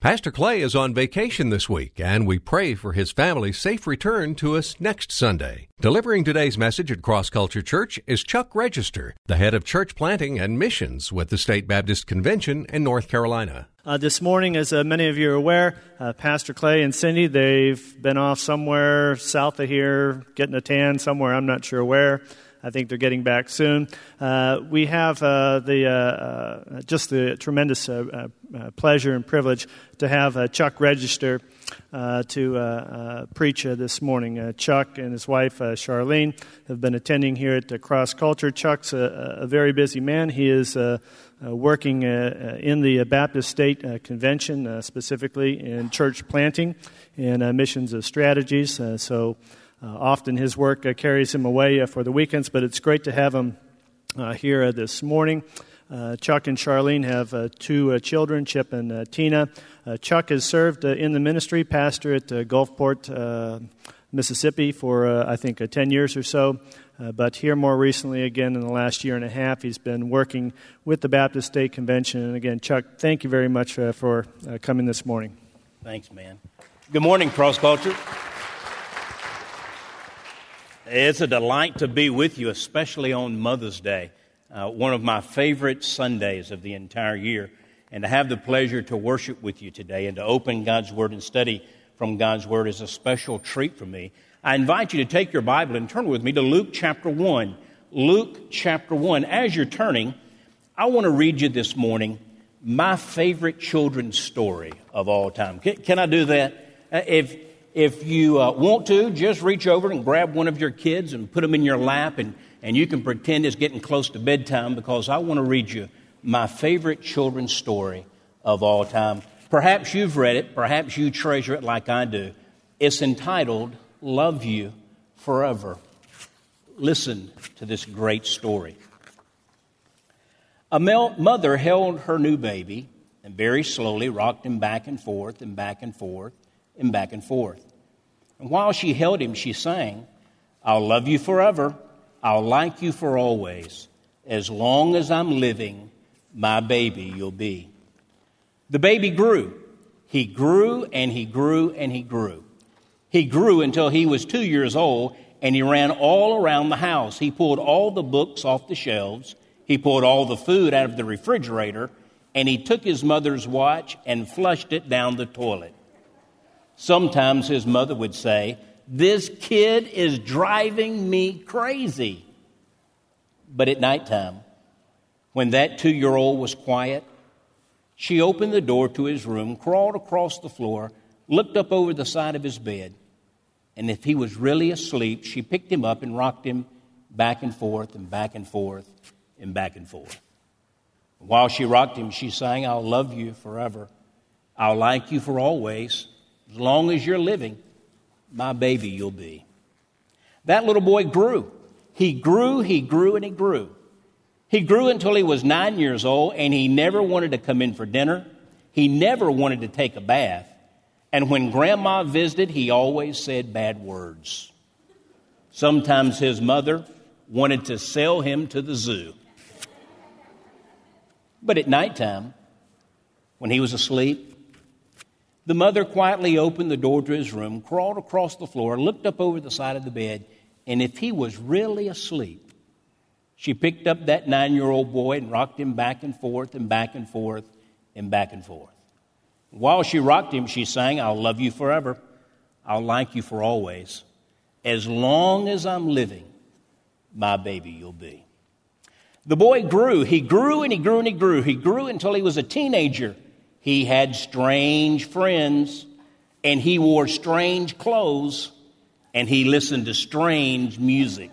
Pastor Clay is on vacation this week, and we pray for his family's safe return to us next Sunday. Delivering today's message at Cross Culture Church is Chuck Register, the head of church planting and missions with the State Baptist Convention in North Carolina. Uh, this morning, as uh, many of you are aware, uh, Pastor Clay and Cindy, they've been off somewhere south of here, getting a tan somewhere, I'm not sure where. I think they're getting back soon. Uh, we have uh, the uh, uh just the tremendous uh, uh, uh pleasure and privilege to have uh, Chuck Register to preach this morning. Chuck and his wife Charlene have been attending here at Cross Culture. Chuck's a, a, very busy man. He is working in the Baptist State Convention, specifically in church planting and missions strategies. so. Uh, often his work uh, carries him away uh, for the weekends, but it's great to have him here this morning. Chuck and Charlene have two children, Chip and Tina. Chuck has served in the ministry, pastor at Gulfport, Mississippi, for I think 10 years or so. Uh, but here, more recently, again, in the last year and a half, he's been working with the Baptist State Convention. And again, Chuck, thank you very much uh, for uh, coming this morning. Thanks, man. Good morning, Cross Culture. It's a delight to be with you, especially on Mother's Day, uh, one of my favorite Sundays of the entire year. And to have the pleasure to worship with you today and to open God's Word and study from God's Word is a special treat for me. I invite you to take your Bible and turn with me to Luke chapter 1. Luke chapter 1. As you're turning, I want to read you this morning my favorite children's story of all time. Can, can I do that? Uh, if if you uh, want to, just reach over and grab one of your kids and put them in your lap, and, and you can pretend it's getting close to bedtime because I want to read you my favorite children's story of all time. Perhaps you've read it, perhaps you treasure it like I do. It's entitled Love You Forever. Listen to this great story. A mother held her new baby and very slowly rocked him back and forth and back and forth and back and forth. And while she held him, she sang, I'll love you forever. I'll like you for always. As long as I'm living, my baby you'll be. The baby grew. He grew and he grew and he grew. He grew until he was two years old and he ran all around the house. He pulled all the books off the shelves. He pulled all the food out of the refrigerator and he took his mother's watch and flushed it down the toilet. Sometimes his mother would say, This kid is driving me crazy. But at nighttime, when that two year old was quiet, she opened the door to his room, crawled across the floor, looked up over the side of his bed, and if he was really asleep, she picked him up and rocked him back and forth and back and forth and back and forth. While she rocked him, she sang, I'll love you forever. I'll like you for always. As long as you're living, my baby you'll be. That little boy grew. He grew, he grew, and he grew. He grew until he was nine years old, and he never wanted to come in for dinner. He never wanted to take a bath. And when grandma visited, he always said bad words. Sometimes his mother wanted to sell him to the zoo. But at nighttime, when he was asleep, the mother quietly opened the door to his room, crawled across the floor, looked up over the side of the bed, and if he was really asleep, she picked up that nine year old boy and rocked him back and forth and back and forth and back and forth. While she rocked him, she sang, I'll love you forever. I'll like you for always. As long as I'm living, my baby you'll be. The boy grew. He grew and he grew and he grew. He grew until he was a teenager. He had strange friends, and he wore strange clothes, and he listened to strange music.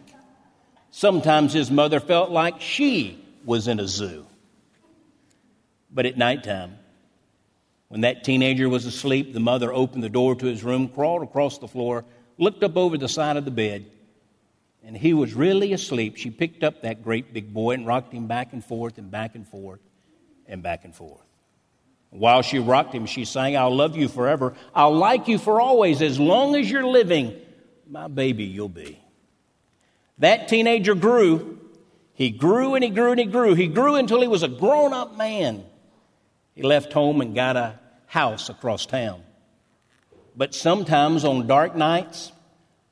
Sometimes his mother felt like she was in a zoo. But at nighttime, when that teenager was asleep, the mother opened the door to his room, crawled across the floor, looked up over the side of the bed, and he was really asleep. She picked up that great big boy and rocked him back and forth and back and forth and back and forth. While she rocked him, she sang, I'll love you forever. I'll like you for always. As long as you're living, my baby you'll be. That teenager grew. He grew and he grew and he grew. He grew until he was a grown up man. He left home and got a house across town. But sometimes on dark nights,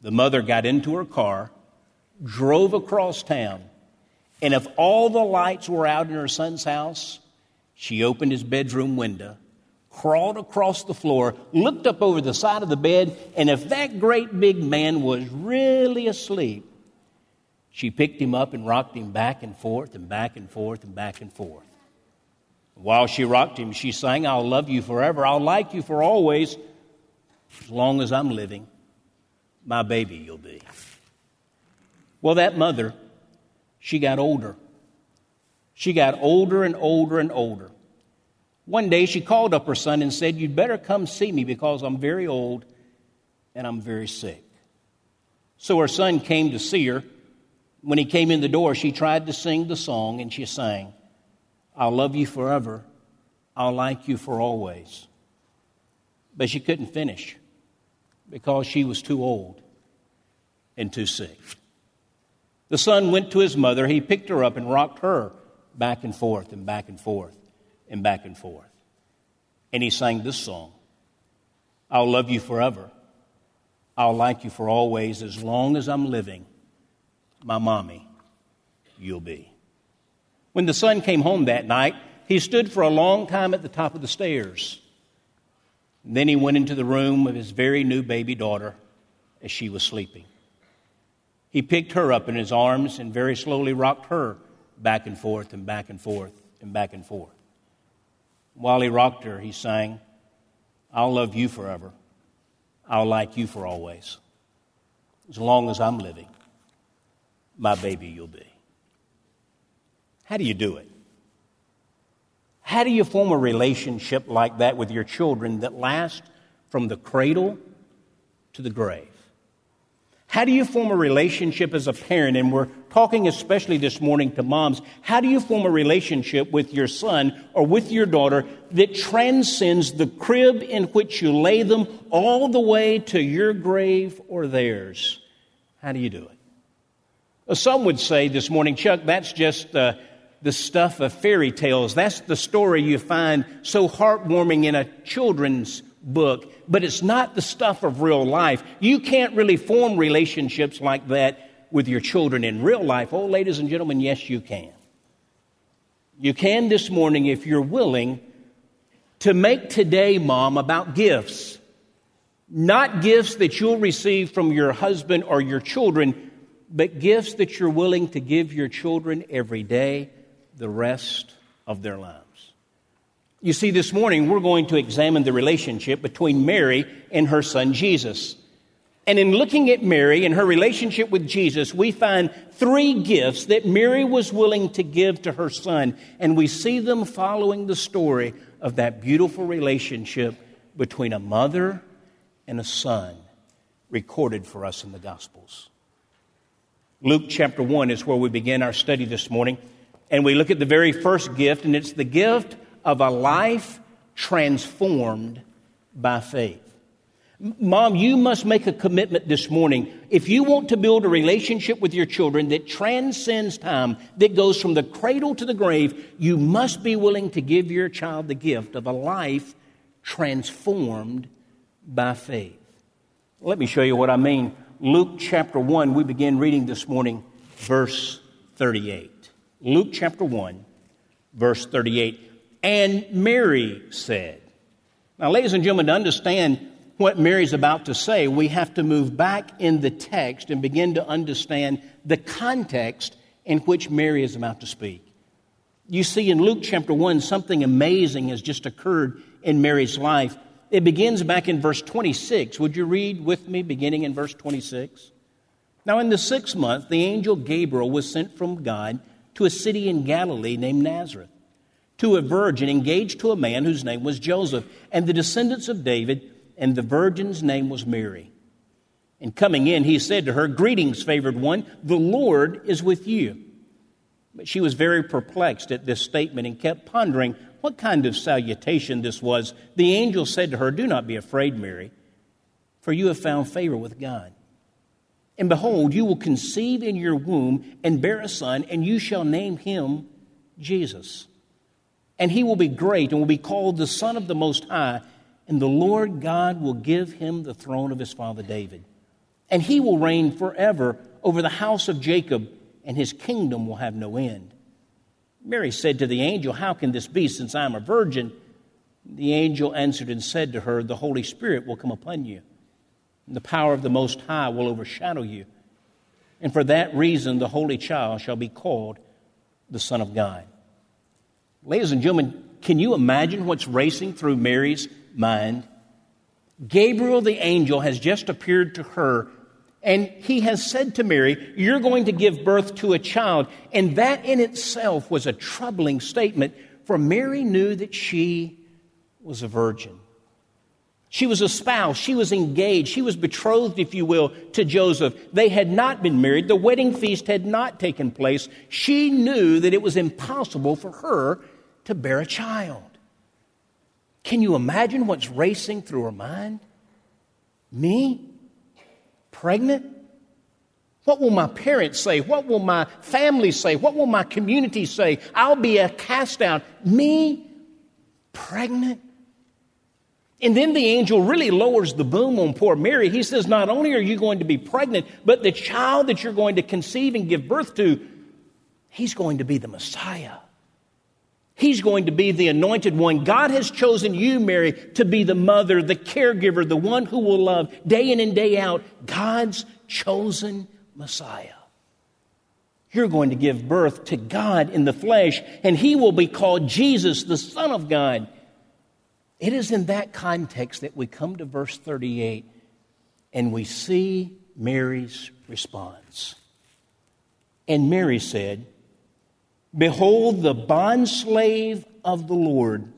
the mother got into her car, drove across town, and if all the lights were out in her son's house, she opened his bedroom window, crawled across the floor, looked up over the side of the bed, and if that great big man was really asleep, she picked him up and rocked him back and forth and back and forth and back and forth. While she rocked him, she sang, I'll love you forever. I'll like you for always. As long as I'm living, my baby you'll be. Well, that mother, she got older. She got older and older and older. One day she called up her son and said, You'd better come see me because I'm very old and I'm very sick. So her son came to see her. When he came in the door, she tried to sing the song and she sang, I'll love you forever. I'll like you for always. But she couldn't finish because she was too old and too sick. The son went to his mother. He picked her up and rocked her back and forth and back and forth and back and forth. And he sang this song I'll love you forever. I'll like you for always. As long as I'm living, my mommy, you'll be. When the son came home that night, he stood for a long time at the top of the stairs. Then he went into the room of his very new baby daughter as she was sleeping. He picked her up in his arms and very slowly rocked her back and forth and back and forth and back and forth. While he rocked her, he sang, I'll love you forever. I'll like you for always. As long as I'm living, my baby you'll be. How do you do it? How do you form a relationship like that with your children that lasts from the cradle to the grave? How do you form a relationship as a parent? And we're talking especially this morning to moms. How do you form a relationship with your son or with your daughter that transcends the crib in which you lay them all the way to your grave or theirs? How do you do it? Some would say this morning, Chuck, that's just uh, the stuff of fairy tales. That's the story you find so heartwarming in a children's book, but it's not the stuff of real life. You can't really form relationships like that with your children in real life. Oh, ladies and gentlemen, yes, you can. You can this morning if you're willing to make today, mom, about gifts. Not gifts that you'll receive from your husband or your children, but gifts that you're willing to give your children every day the rest of their lives. You see, this morning we're going to examine the relationship between Mary and her son Jesus. And in looking at Mary and her relationship with Jesus, we find three gifts that Mary was willing to give to her son. And we see them following the story of that beautiful relationship between a mother and a son recorded for us in the Gospels. Luke chapter 1 is where we begin our study this morning and we look at the very first gift, and it's the gift of a life transformed by faith. Mom, you must make a commitment this morning. If you want to build a relationship with your children that transcends time, that goes from the cradle to the grave, you must be willing to give your child the gift of a life transformed by faith. Let me show you what I mean. Luke chapter 1, we begin reading this morning, verse 38. Luke chapter 1, verse 38. And Mary said, Now, ladies and gentlemen, to understand what Mary's about to say, we have to move back in the text and begin to understand the context in which Mary is about to speak. You see, in Luke chapter 1, something amazing has just occurred in Mary's life. It begins back in verse 26. Would you read with me, beginning in verse 26? Now, in the sixth month, the angel Gabriel was sent from God to a city in Galilee named Nazareth, to a virgin engaged to a man whose name was Joseph, and the descendants of David, and the virgin's name was Mary. And coming in, he said to her, Greetings, favored one, the Lord is with you. But she was very perplexed at this statement and kept pondering what kind of salutation this was. The angel said to her, Do not be afraid, Mary, for you have found favor with God. And behold, you will conceive in your womb and bear a son, and you shall name him Jesus. and he will be great and will be called the Son of the Most High, and the Lord God will give him the throne of his father David. And he will reign forever over the house of Jacob, and his kingdom will have no end. Mary said to the angel, How can this be, since I am a virgin? The angel answered and said to her, The Holy Spirit will come upon you, and the power of the Most High will overshadow you. And for that reason, the Holy Child shall be called the Son of God. Ladies and gentlemen, can you imagine what's racing through Mary's mind? Gabriel the angel has just appeared to her, and he has said to Mary, You're going to give birth to a child. And that in itself was a troubling statement, for Mary knew that she was a virgin. She was a spouse. She was engaged. She was betrothed, if you will, to Joseph. They had not been married. The wedding feast had not taken place. She knew that it was impossible for her to bear a child. Can you imagine what's racing through her mind? Me? Pregnant? What will my parents say? What will my family say? What will my community say? I'll be a cast out. Me? Pregnant? And then the angel really lowers the boom on poor Mary. He says, Not only are you going to be pregnant, but the child that you're going to conceive and give birth to, he's going to be the Messiah. He's going to be the anointed one. God has chosen you, Mary, to be the mother, the caregiver, the one who will love day in and day out God's chosen Messiah. You're going to give birth to God in the flesh, and he will be called Jesus, the Son of God. It is in that context that we come to verse 38 and we see Mary's response. And Mary said, Behold, the bondslave of the Lord.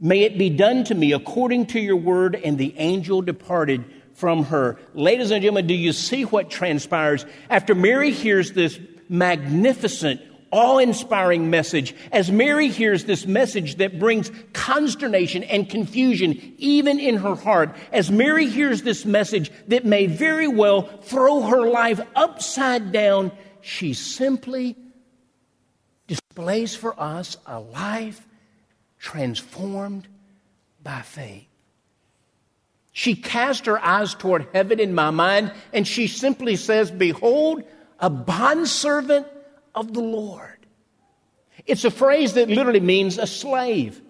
May it be done to me according to your word. And the angel departed from her. Ladies and gentlemen, do you see what transpires? After Mary hears this magnificent, awe inspiring message, as Mary hears this message that brings consternation and confusion even in her heart, as Mary hears this message that may very well throw her life upside down, she simply displays for us a life transformed by faith. She cast her eyes toward heaven in my mind, and she simply says, Behold, a bondservant of the Lord. It's a phrase that literally means a slave.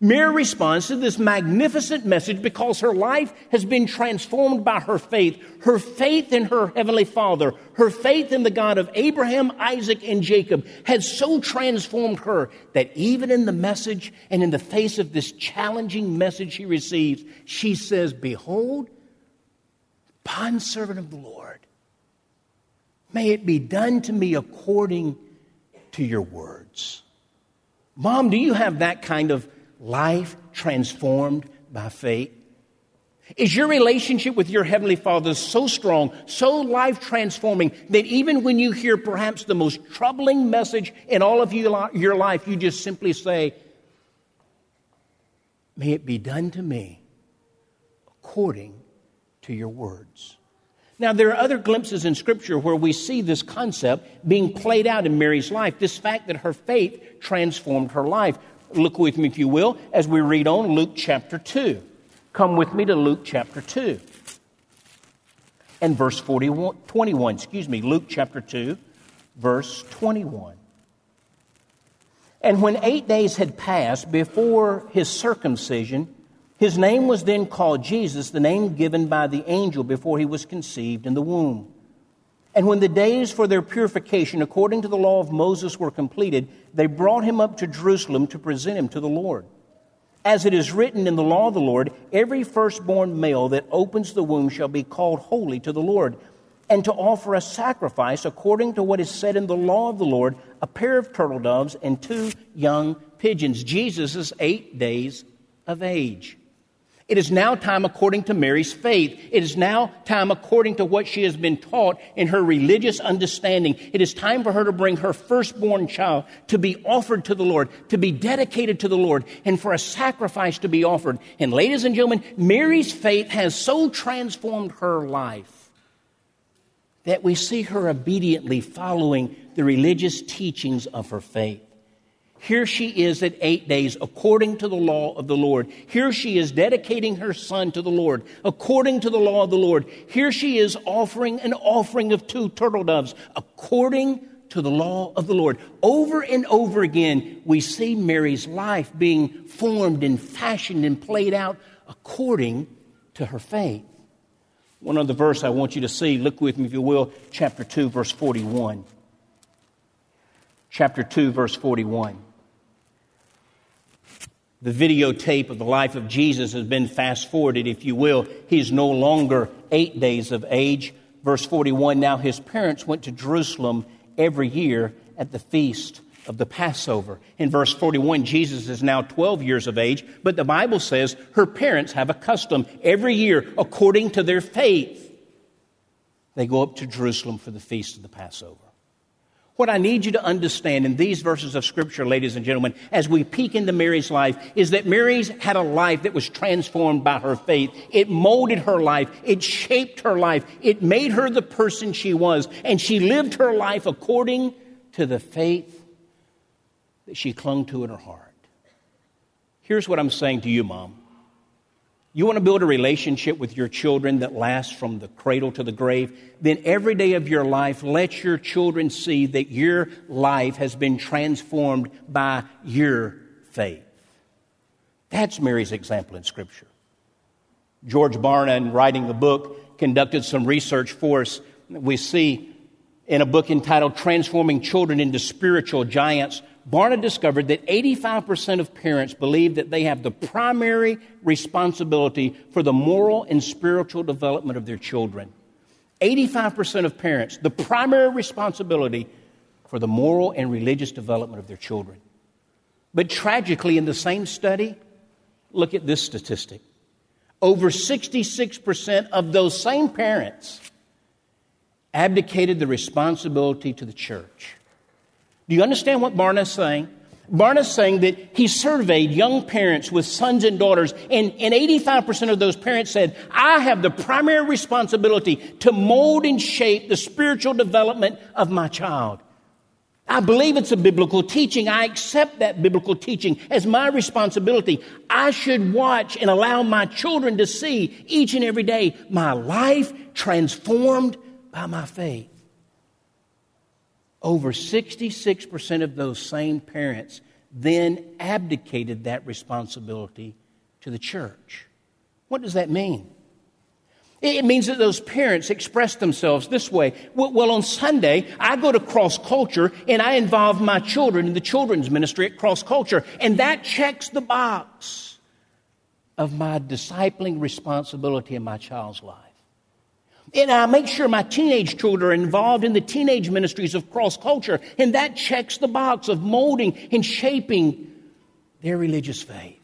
Mary responds to this magnificent message because her life has been transformed by her faith. Her faith in her Heavenly Father, her faith in the God of Abraham, Isaac, and Jacob has so transformed her that even in the message and in the face of this challenging message she receives, she says, Behold, bondservant of the Lord, may it be done to me according to your words. Mom, do you have that kind of life transformed by faith? Is your relationship with your Heavenly Father so strong, so life transforming, that even when you hear perhaps the most troubling message in all of your life, you just simply say, May it be done to me according to your words. Now, there are other glimpses in Scripture where we see this concept being played out in Mary's life, this fact that her faith transformed her life. Look with me, if you will, as we read on Luke chapter 2. Come with me to Luke chapter 2 and verse 41, 21. Excuse me, Luke chapter 2, verse 21. And when eight days had passed before his circumcision, his name was then called Jesus, the name given by the angel before he was conceived in the womb. And when the days for their purification according to the law of Moses were completed, they brought him up to Jerusalem to present him to the Lord. As it is written in the law of the Lord, every firstborn male that opens the womb shall be called holy to the Lord, and to offer a sacrifice according to what is said in the law of the Lord, a pair of turtle doves and two young pigeons. Jesus is eight days of age. It is now time according to Mary's faith. It is now time according to what she has been taught in her religious understanding. It is time for her to bring her firstborn child to be offered to the Lord, to be dedicated to the Lord, and for a sacrifice to be offered. And ladies and gentlemen, Mary's faith has so transformed her life that we see her obediently following the religious teachings of her faith. Here she is at eight days, according to the law of the Lord. Here she is dedicating her son to the Lord, according to the law of the Lord. Here she is offering an offering of two turtle doves, according to the law of the Lord. Over and over again, we see Mary's life being formed and fashioned and played out according to her faith. One other verse I want you to see, look with me if you will, chapter 2, verse 41. Chapter 2, verse 41 the videotape of the life of Jesus has been fast forwarded, if you will. He's no longer eight days of age. Verse 41 Now his parents went to Jerusalem every year at the feast of the Passover. In verse 41, Jesus is now 12 years of age, but the Bible says her parents have a custom every year according to their faith. They go up to Jerusalem for the feast of the Passover. What I need you to understand in these verses of Scripture, ladies and gentlemen, as we peek into Mary's life, is that Mary's had a life that was transformed by her faith. It molded her life. It shaped her life. It made her the person she was. And she lived her life according to the faith that she clung to in her heart. Here's what I'm saying to you, Mom. You want to build a relationship with your children that lasts from the cradle to the grave? Then every day of your life, let your children see that your life has been transformed by your faith. That's Mary's example in Scripture. George Barna, in writing the book, conducted some research for us. We see in a book entitled Transforming Children into Spiritual Giants Barna discovered that 85% of parents believe that they have the primary responsibility for the moral and spiritual development of their children. 85% of parents, the primary responsibility for the moral and religious development of their children. But tragically, in the same study, look at this statistic. Over 66% of those same parents abdicated the responsibility to the church. Do you understand what Barna's saying? Barna's saying that he surveyed young parents with sons and daughters, and, and 85% of those parents said, I have the primary responsibility to mold and shape the spiritual development of my child. I believe it's a biblical teaching. I accept that biblical teaching as my responsibility. I should watch and allow my children to see each and every day my life transformed by my faith. Over 66% of those same parents then abdicated that responsibility to the church. What does that mean? It means that those parents express themselves this way. Well, on Sunday, I go to cross culture and I involve my children in the children's ministry at cross culture, and that checks the box of my discipling responsibility in my child's life. And I make sure my teenage children are involved in the teenage ministries of cross culture, and that checks the box of molding and shaping their religious faith.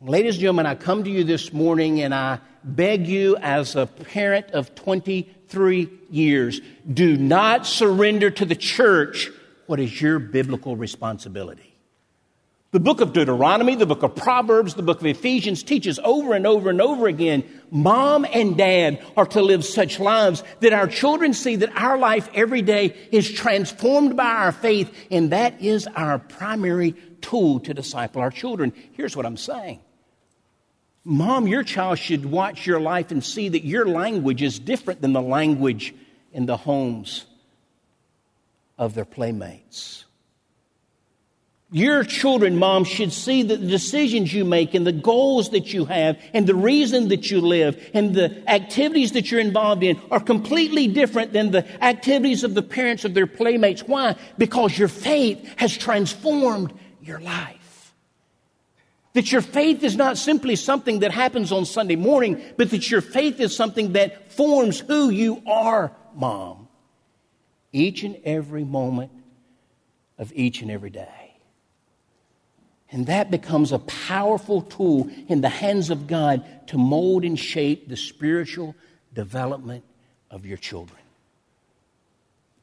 Ladies and gentlemen, I come to you this morning and I beg you, as a parent of 23 years, do not surrender to the church what is your biblical responsibility. The book of Deuteronomy, the book of Proverbs, the book of Ephesians teaches over and over and over again mom and dad are to live such lives that our children see that our life every day is transformed by our faith, and that is our primary tool to disciple our children. Here's what I'm saying Mom, your child should watch your life and see that your language is different than the language in the homes of their playmates. Your children, mom, should see that the decisions you make and the goals that you have and the reason that you live and the activities that you're involved in are completely different than the activities of the parents of their playmates. Why? Because your faith has transformed your life. That your faith is not simply something that happens on Sunday morning, but that your faith is something that forms who you are, mom. Each and every moment of each and every day. And that becomes a powerful tool in the hands of God to mold and shape the spiritual development of your children.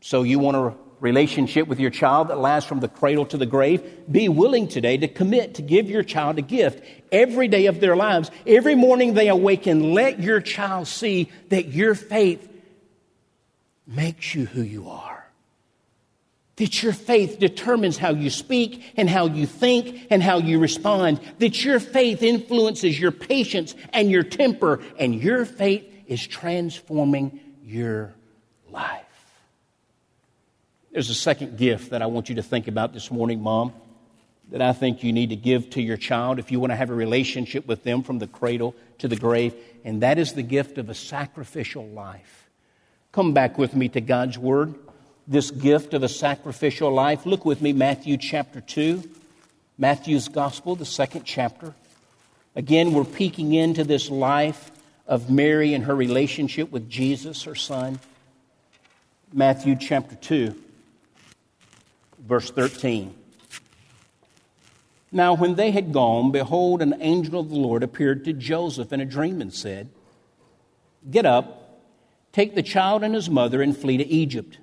So, you want a relationship with your child that lasts from the cradle to the grave? Be willing today to commit to give your child a gift every day of their lives. Every morning they awaken, let your child see that your faith makes you who you are. That your faith determines how you speak and how you think and how you respond. That your faith influences your patience and your temper, and your faith is transforming your life. There's a second gift that I want you to think about this morning, Mom, that I think you need to give to your child if you want to have a relationship with them from the cradle to the grave, and that is the gift of a sacrificial life. Come back with me to God's Word this gift of a sacrificial life. Look with me, Matthew chapter 2, Matthew's Gospel, the second chapter. Again, we're peeking into this life of Mary and her relationship with Jesus, her son. Matthew chapter 2, verse 13. Now, when they had gone, behold, an angel of the Lord appeared to Joseph in a dream and said, Get up, take the child and his mother, and flee to Egypt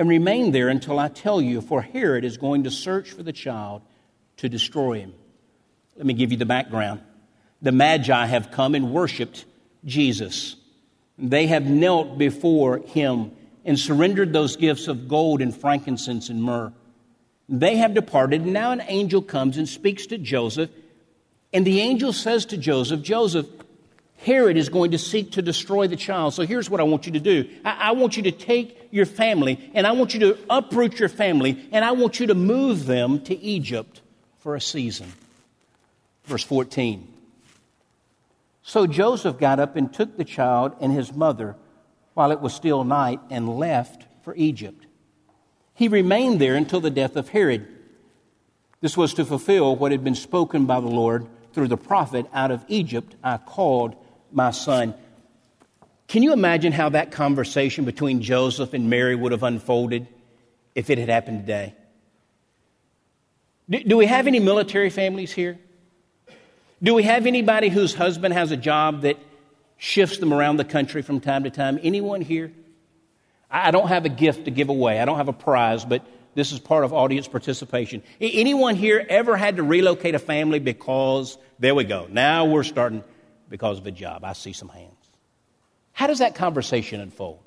and remain there until I tell you, for Herod is going to search for the child to destroy him. Let me give you the background. The Magi have come and worshiped Jesus. They have knelt before him and surrendered those gifts of gold and frankincense and myrrh. They have departed, and now an angel comes and speaks to Joseph. And the angel says to Joseph, Joseph, Herod is going to seek to destroy the child. So here's what I want you to do I, I, want you to take your family, and I want you to uproot your family, and I want you to move them to Egypt for a season. Verse 14. So Joseph got up and took the child and his mother while it was still night and left for Egypt. He remained there until the death of Herod. This was to fulfill what had been spoken by the Lord through the prophet Out of Egypt I called my son. Can you imagine how that conversation between Joseph and Mary would have unfolded if it had happened today? Do, do we have any military families here? Do we have anybody whose husband has a job that shifts them around the country from time to time? Anyone here? I don't have a gift to give away. I don't have a prize, but this is part of audience participation. Anyone here ever had to relocate a family because, there we go, now we're starting because of a job. I see some hands. How does that conversation unfold?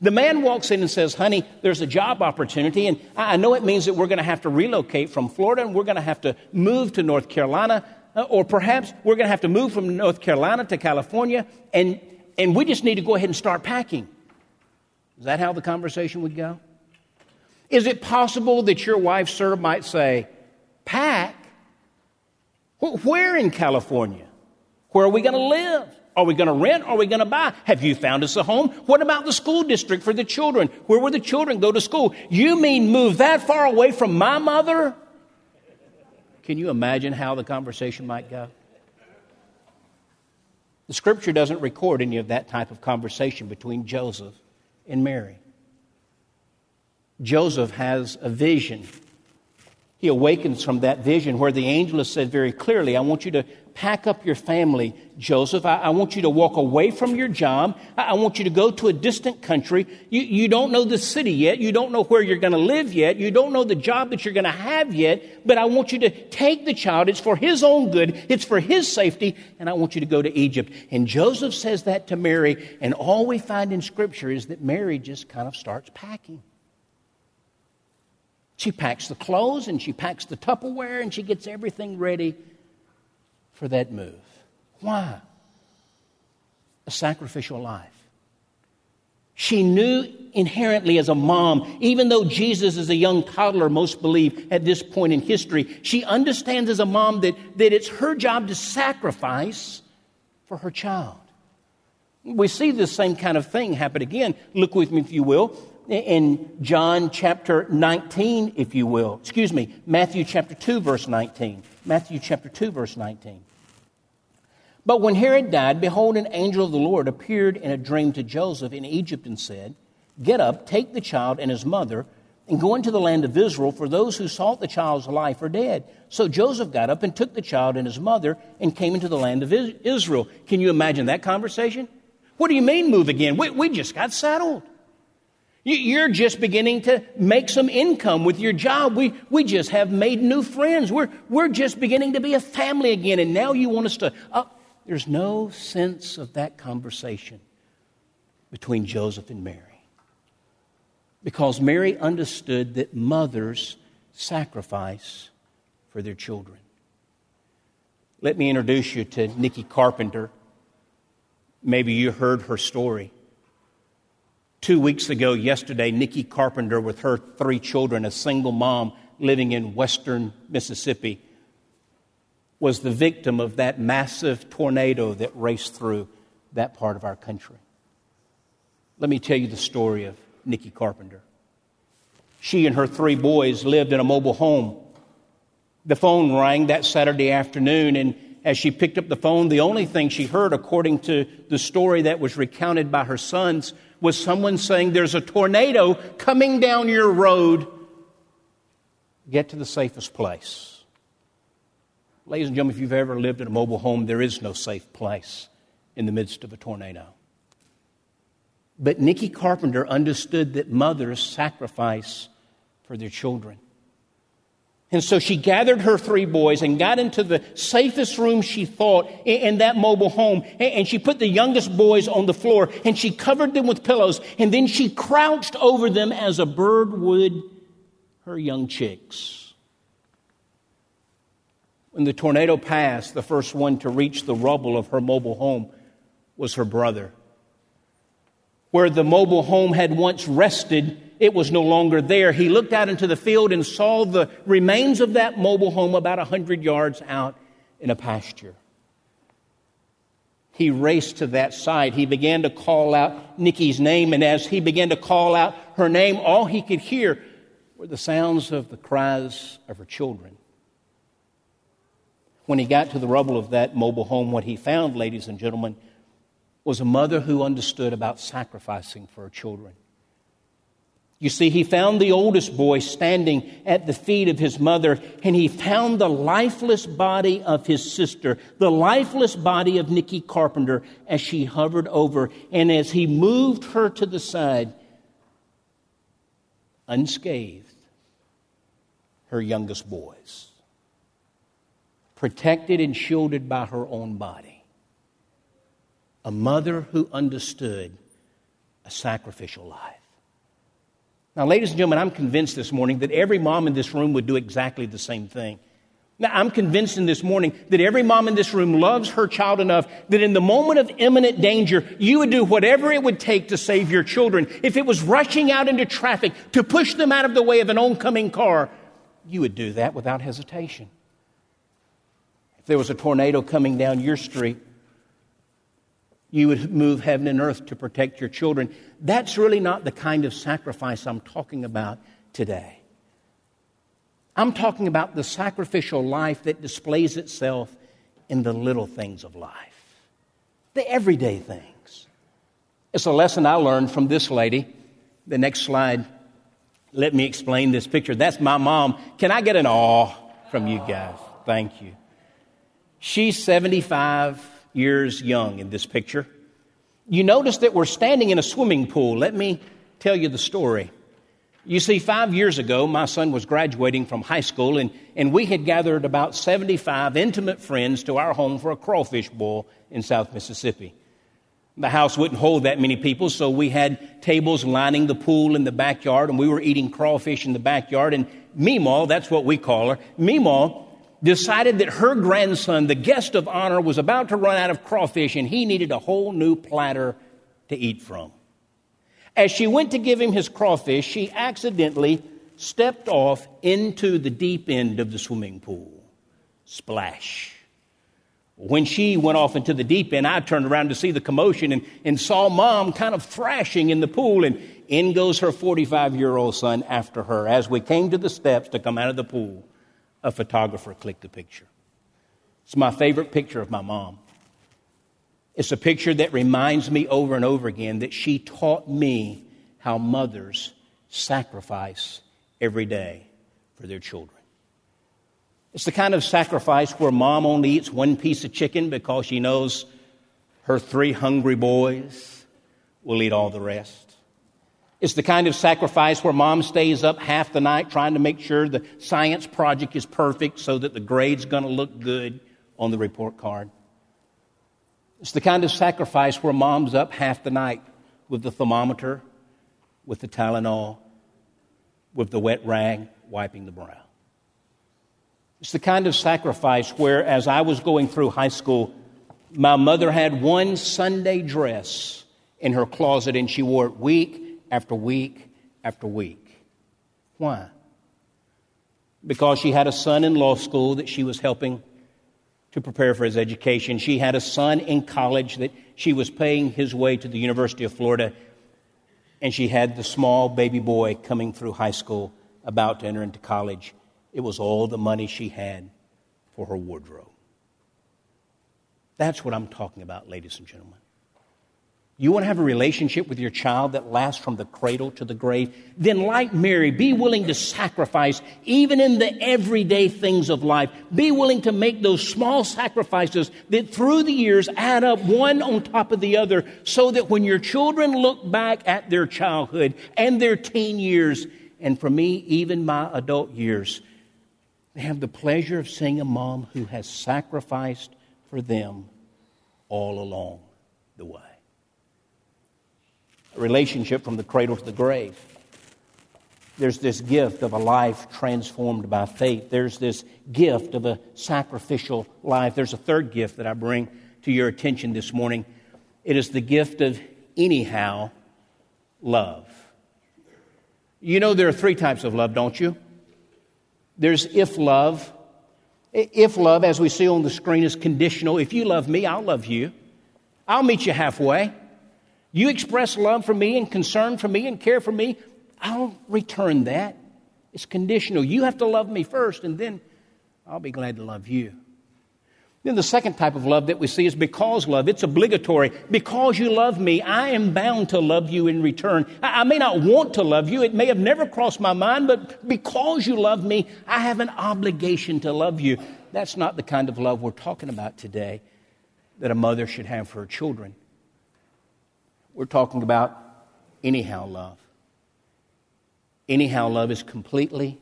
The man walks in and says, Honey, there's a job opportunity, and I know it means that we're going to have to relocate from Florida and we're going to have to move to North Carolina, uh, or perhaps we're going to have to move from North Carolina to California, and, and we just need to go ahead and start packing. Is that how the conversation would go? Is it possible that your wife, sir, might say, Pack? Where in California? Where are we going to live? Are we going to rent? Are we going to buy? Have you found us a home? What about the school district for the children? Where will the children go to school? You mean move that far away from my mother? Can you imagine how the conversation might go? The scripture doesn't record any of that type of conversation between Joseph and Mary. Joseph has a vision. He awakens from that vision where the angel has said very clearly, I want you to pack up your family, Joseph. I, I, want you to walk away from your job. I, I want you to go to a distant country. You, you don't know the city yet. You don't know where you're going to live yet. You don't know the job that you're going to have yet. But I want you to take the child. It's for his own good. It's for his safety. And I want you to go to Egypt. And Joseph says that to Mary. And all we find in Scripture is that Mary just kind of starts packing. She packs the clothes and she packs the Tupperware and she gets everything ready for that move. Why? A sacrificial life. She knew inherently as a mom, even though Jesus is a young toddler, most believe at this point in history, she understands as a mom that, that it's her job to sacrifice for her child. We see this same kind of thing happen again. Look with me, if you will, in John chapter 19, if you will. Excuse me, Matthew chapter 2, verse 19. Matthew chapter 2, verse 19. But when Herod died, behold, an angel of the Lord appeared in a dream to Joseph in Egypt and said, Get up, take the child and his mother, and go into the land of Israel, for those who sought the child's life are dead. So Joseph got up and took the child and his mother and came into the land of Israel. Can you imagine that conversation? What do you mean, move again? We, we just got settled. You're just beginning to make some income with your job. We, we just have made new friends. We're, we're just beginning to be a family again, and now you want us to. Uh, there's no sense of that conversation between Joseph and Mary. Because Mary understood that mothers sacrifice for their children. Let me introduce you to Nikki Carpenter. Maybe you heard her story. Two weeks ago, yesterday, Nikki Carpenter, with her three children, a single mom living in western Mississippi, was the victim of that massive tornado that raced through that part of our country. Let me tell you the story of Nikki Carpenter. She and her three boys lived in a mobile home. The phone rang that Saturday afternoon, and as she picked up the phone, the only thing she heard, according to the story that was recounted by her sons, was someone saying, There's a tornado coming down your road. Get to the safest place. Ladies and gentlemen, if you've ever lived in a mobile home, there is no safe place in the midst of a tornado. But Nikki Carpenter understood that mothers sacrifice for their children. And so she gathered her three boys and got into the safest room she thought in that mobile home. And she put the youngest boys on the floor and she covered them with pillows. And then she crouched over them as a bird would her young chicks. When the tornado passed, the first one to reach the rubble of her mobile home was her brother. Where the mobile home had once rested, it was no longer there. He looked out into the field and saw the remains of that mobile home about a hundred yards out in a pasture. He raced to that site. He began to call out Nikki's name, and as he began to call out her name, all he could hear were the sounds of the cries of her children. When he got to the rubble of that mobile home, what he found, ladies and gentlemen, was a mother who understood about sacrificing for her children. You see, he found the oldest boy standing at the feet of his mother, and he found the lifeless body of his sister, the lifeless body of Nikki Carpenter, as she hovered over. And as he moved her to the side, unscathed, her youngest boys, protected and shielded by her own body a mother who understood a sacrificial life. Now, ladies and gentlemen, I'm convinced this morning that every mom in this room would do exactly the same thing. Now, I'm convinced in this morning that every mom in this room loves her child enough that in the moment of imminent danger, you would do whatever it would take to save your children. If it was rushing out into traffic to push them out of the way of an oncoming car, you would do that without hesitation. There was a tornado coming down your street, you would move heaven and earth to protect your children. That's really not the kind of sacrifice I'm talking about today. I'm talking about the sacrificial life that displays itself in the little things of life, the everyday things. It's a lesson I learned from this lady. The next slide, let me explain this picture. That's my mom. Can I get an awe from you guys? Thank you. She's 75 years young in this picture. You notice that we're standing in a swimming pool. Let me tell you the story. You see, five years ago, my son was graduating from high school, and, and we had gathered about 75 intimate friends to our home for a crawfish boil in South Mississippi. The house wouldn't hold that many people, so we had tables lining the pool in the backyard, and we were eating crawfish in the backyard. And Meemaw, that's what we call her, Meemaw decided that her grandson, the guest of honor, was about to run out of crawfish and he needed a whole new platter to eat from. As she went to give him his crawfish, she accidentally stepped off into the deep end of the swimming pool. Splash. When she went off into the deep end, I turned around to see the commotion and, and saw mom kind of thrashing in the pool, and in goes her 45 year old son after her as we came to the steps to come out of the pool a photographer clicked the picture. It's my favorite picture of my mom. It's a picture that reminds me over and over again that she taught me how mothers sacrifice every day for their children. It's the kind of sacrifice where mom only eats one piece of chicken because she knows her three hungry boys will eat all the rest. It's the kind of sacrifice where mom stays up half the night trying to make sure the science project is perfect so that the grade's going to look good on the report card. It's the kind of sacrifice where mom's up half the night with the thermometer, with the Tylenol, with the wet rag wiping the brow. It's the kind of sacrifice where, as I was going through high school, my mother had one Sunday dress in her closet and she wore it week after week after week. Why? Because she had a son in law school that she was helping to prepare for his education. She had a son in college that she was paying his way to the University of Florida. And she had the small baby boy coming through high school, about to enter into college. It was all the money she had for her wardrobe. That's what I'm talking about, ladies and gentlemen. You want to have a relationship with your child that lasts from the cradle to the grave? Then, like Mary, be willing to sacrifice even in the everyday things of life. Be willing to make those small sacrifices that through the years add up one on top of the other so that when your children look back at their childhood and their teen years, and for me, even my adult years, they have the pleasure of seeing a mom who has sacrificed for them all along the way. Relationship from the cradle to the grave. There's this gift of a life transformed by faith. There's this gift of a sacrificial life. There's a third gift that I bring to your attention this morning. It is the gift of anyhow love. You know there are three types of love, don't you? There's if love. If love, as we see on the screen, is conditional. If you love me, I'll love you. I'll meet you halfway. You express love for me and concern for me and care for me, I'll return that. It's conditional. You have to love me first, and then I'll be glad to love you. Then the second type of love that we see is because love. It's obligatory. Because you love me, I am bound to love you in return. I, may not want to love you. It may have never crossed my mind, but because you love me, I have an obligation to love you. That's not the kind of love we're talking about today that a mother should have for her children. We're talking about anyhow love. Anyhow love is completely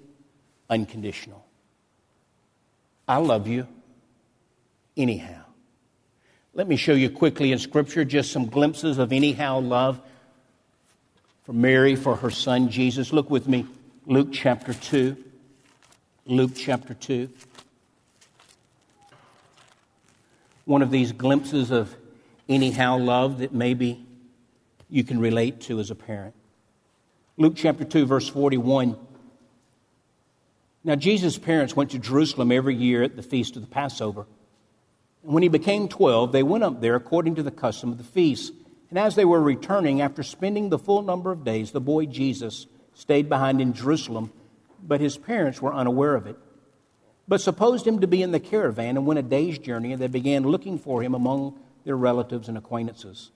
unconditional. I love you anyhow. Let me show you quickly in Scripture just some glimpses of anyhow love for Mary for her son Jesus. Look with me, Luke chapter 2. Luke chapter 2. One of these glimpses of anyhow love that maybe you can relate to as a parent. Luke chapter 2, verse 41. Now, Jesus' parents went to Jerusalem every year at the feast of the Passover. And when he became 12, they went up there according to the custom of the feast. And as they were returning, after spending the full number of days, the boy Jesus stayed behind in Jerusalem, but his parents were unaware of it. But supposed him to be in the caravan and went a day's journey, and they began looking for him among their relatives and acquaintances.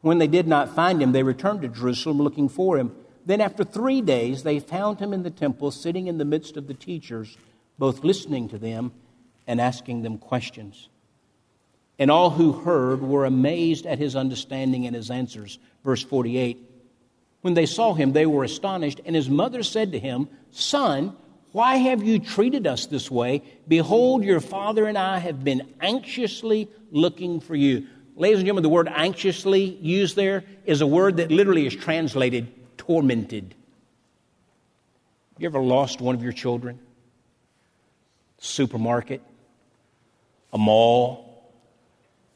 When they did not find him, they returned to Jerusalem looking for him. Then, after three days, they found him in the temple, sitting in the midst of the teachers, both listening to them and asking them questions. And all who heard were amazed at his understanding and his answers. Verse 48. When they saw him, they were astonished, and his mother said to him, Son, why have you treated us this way? Behold, your father and I have been anxiously looking for you. Ladies and gentlemen, the word anxiously used there is a word that literally is translated tormented. You ever lost one of your children? Supermarket, a mall,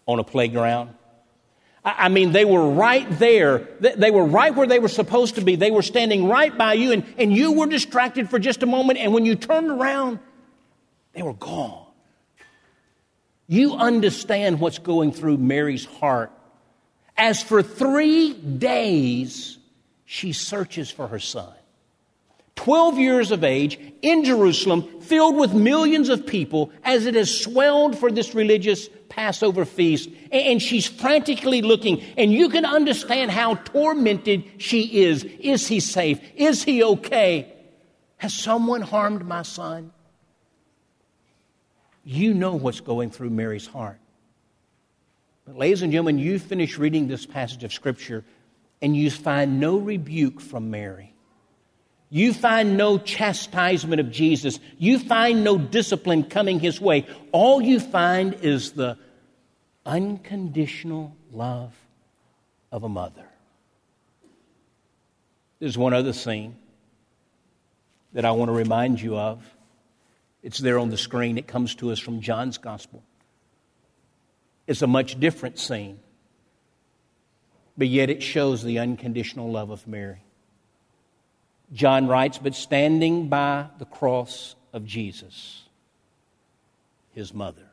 on a playground. I mean, they were right there. They were right where they were supposed to be. They were standing right by you, and, and you were distracted for just a moment. And when you turned around, they were gone. You understand what's going through Mary's heart. As for three days, she searches for her son. 12 years of age in Jerusalem, filled with millions of people, as it has swelled for this religious Passover feast. And she's frantically looking, and you can understand how tormented she is. Is he safe? Is he okay? Has someone harmed my son? You know what's going through Mary's heart. But, ladies and gentlemen, you finish reading this passage of Scripture, and you find no rebuke from Mary. You find no chastisement of Jesus. You find no discipline coming his way. All you find is the unconditional love of a mother. There's one other scene. that I want to remind you of. It's there on the screen. It comes to us from John's Gospel. It's a much different scene, but yet it shows the unconditional love of Mary. John writes, But standing by the cross of Jesus, his mother.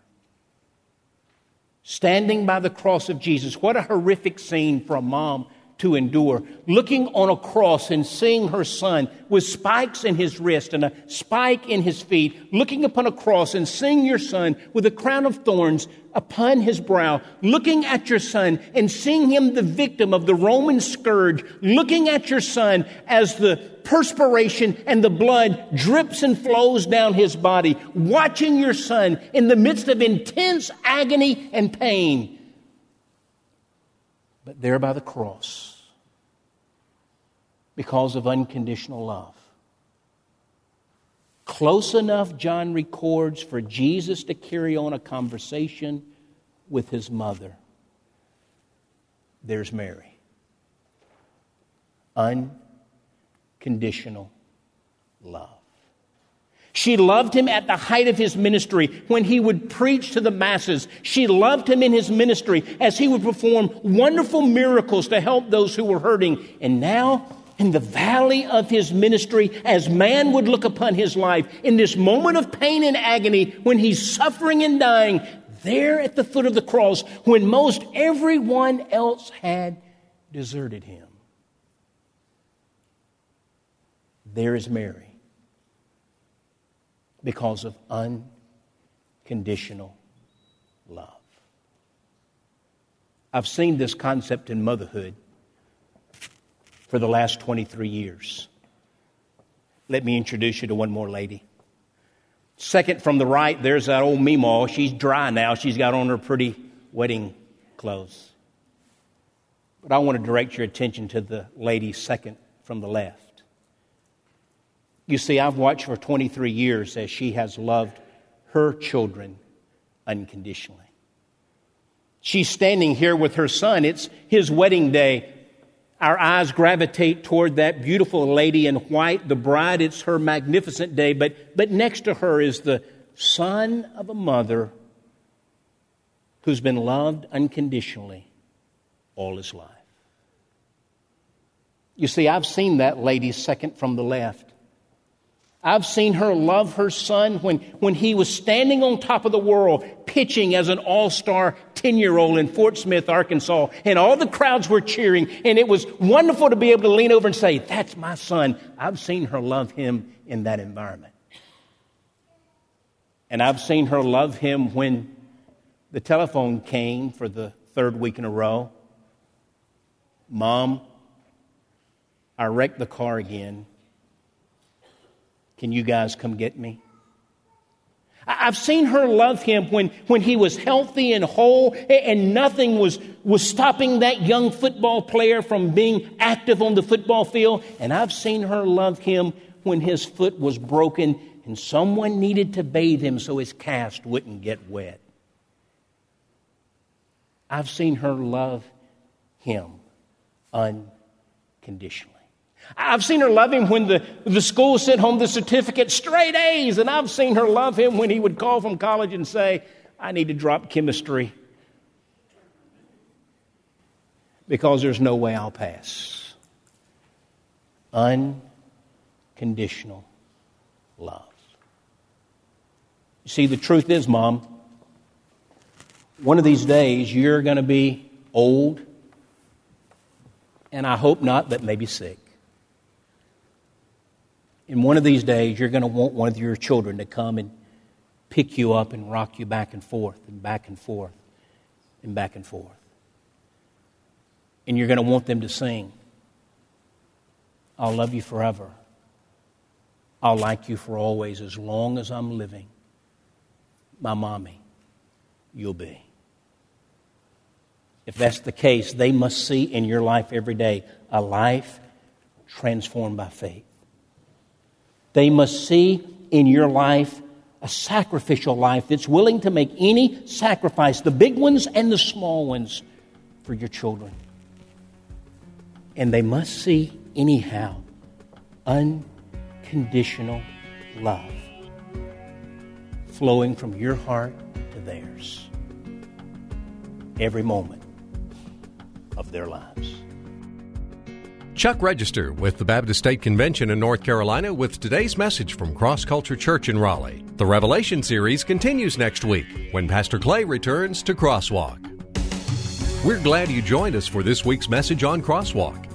Standing by the cross of Jesus. What a horrific scene for a mom to endure. Looking on a cross and seeing her son with spikes in his wrist and a spike in his feet, looking upon a cross and seeing your son with a crown of thorns upon his brow, looking at your son and seeing him the victim of the Roman scourge, looking at your son as the perspiration and the blood drips and flows down his body, watching your son in the midst of intense agony and pain. But there by the cross, because of unconditional love. Close enough, John records, for Jesus to carry on a conversation with his mother. There's Mary. Unconditional love. She loved him at the height of his ministry when he would preach to the masses. She loved him in his ministry as he would perform wonderful miracles to help those who were hurting. And now, in the valley of his ministry, as man would look upon his life, in this moment of pain and agony, when he's suffering and dying, there at the foot of the cross, when most everyone else had deserted him, there is Mary because of unconditional love. I've seen this concept in motherhood for the last 23 years. Let me introduce you to one more lady. Second from the right, there's that old Meemaw. She's dry now. She's got on her pretty wedding clothes. But I want to direct your attention to the lady second from the left. You see, I've watched for 23 years as she has loved her children unconditionally. She's standing here with her son. It's his wedding day. Our eyes gravitate toward that beautiful lady in white, the bride. It's her magnificent day. But, but next to her is the son of a mother who's been loved unconditionally all his life. You see, I've seen that lady second from the left. I've seen her love her son when, when he was standing on top of the world, pitching as an all star 10 year old in Fort Smith, Arkansas, and all the crowds were cheering, and it was wonderful to be able to lean over and say, That's my son. I've seen her love him in that environment. And I've seen her love him when the telephone came for the third week in a row. Mom, I wrecked the car again. Can you guys come get me? I've seen her love him when, when he was healthy and whole, and nothing was, was stopping that young football player from being active on the football field. And I've seen her love him when his foot was broken and someone needed to bathe him so his cast wouldn't get wet. I've seen her love him unconditionally. I've seen her love him when the, the school sent home the certificate, straight A's, and I've seen her love him when he would call from college and say, I need to drop chemistry because there's no way I'll pass. Unconditional love. You see, the truth is, Mom, one of these days you're going to be old, and I hope not, but maybe sick. And one of these days, you're going to want one of your children to come and pick you up and rock you back and forth and back and forth and back and forth. And you're going to want them to sing, I'll love you forever. I'll like you for always as long as I'm living. My mommy, you'll be. If that's the case, they must see in your life every day a life transformed by faith. They must see in your life a sacrificial life that's willing to make any sacrifice, the big ones and the small ones, for your children. And they must see, anyhow, unconditional love flowing from your heart to theirs every moment of their lives. Chuck Register with the Baptist State Convention in North Carolina with today's message from Cross Culture Church in Raleigh. The Revelation series continues next week when Pastor Clay returns to Crosswalk. We're glad you joined us for this week's message on Crosswalk.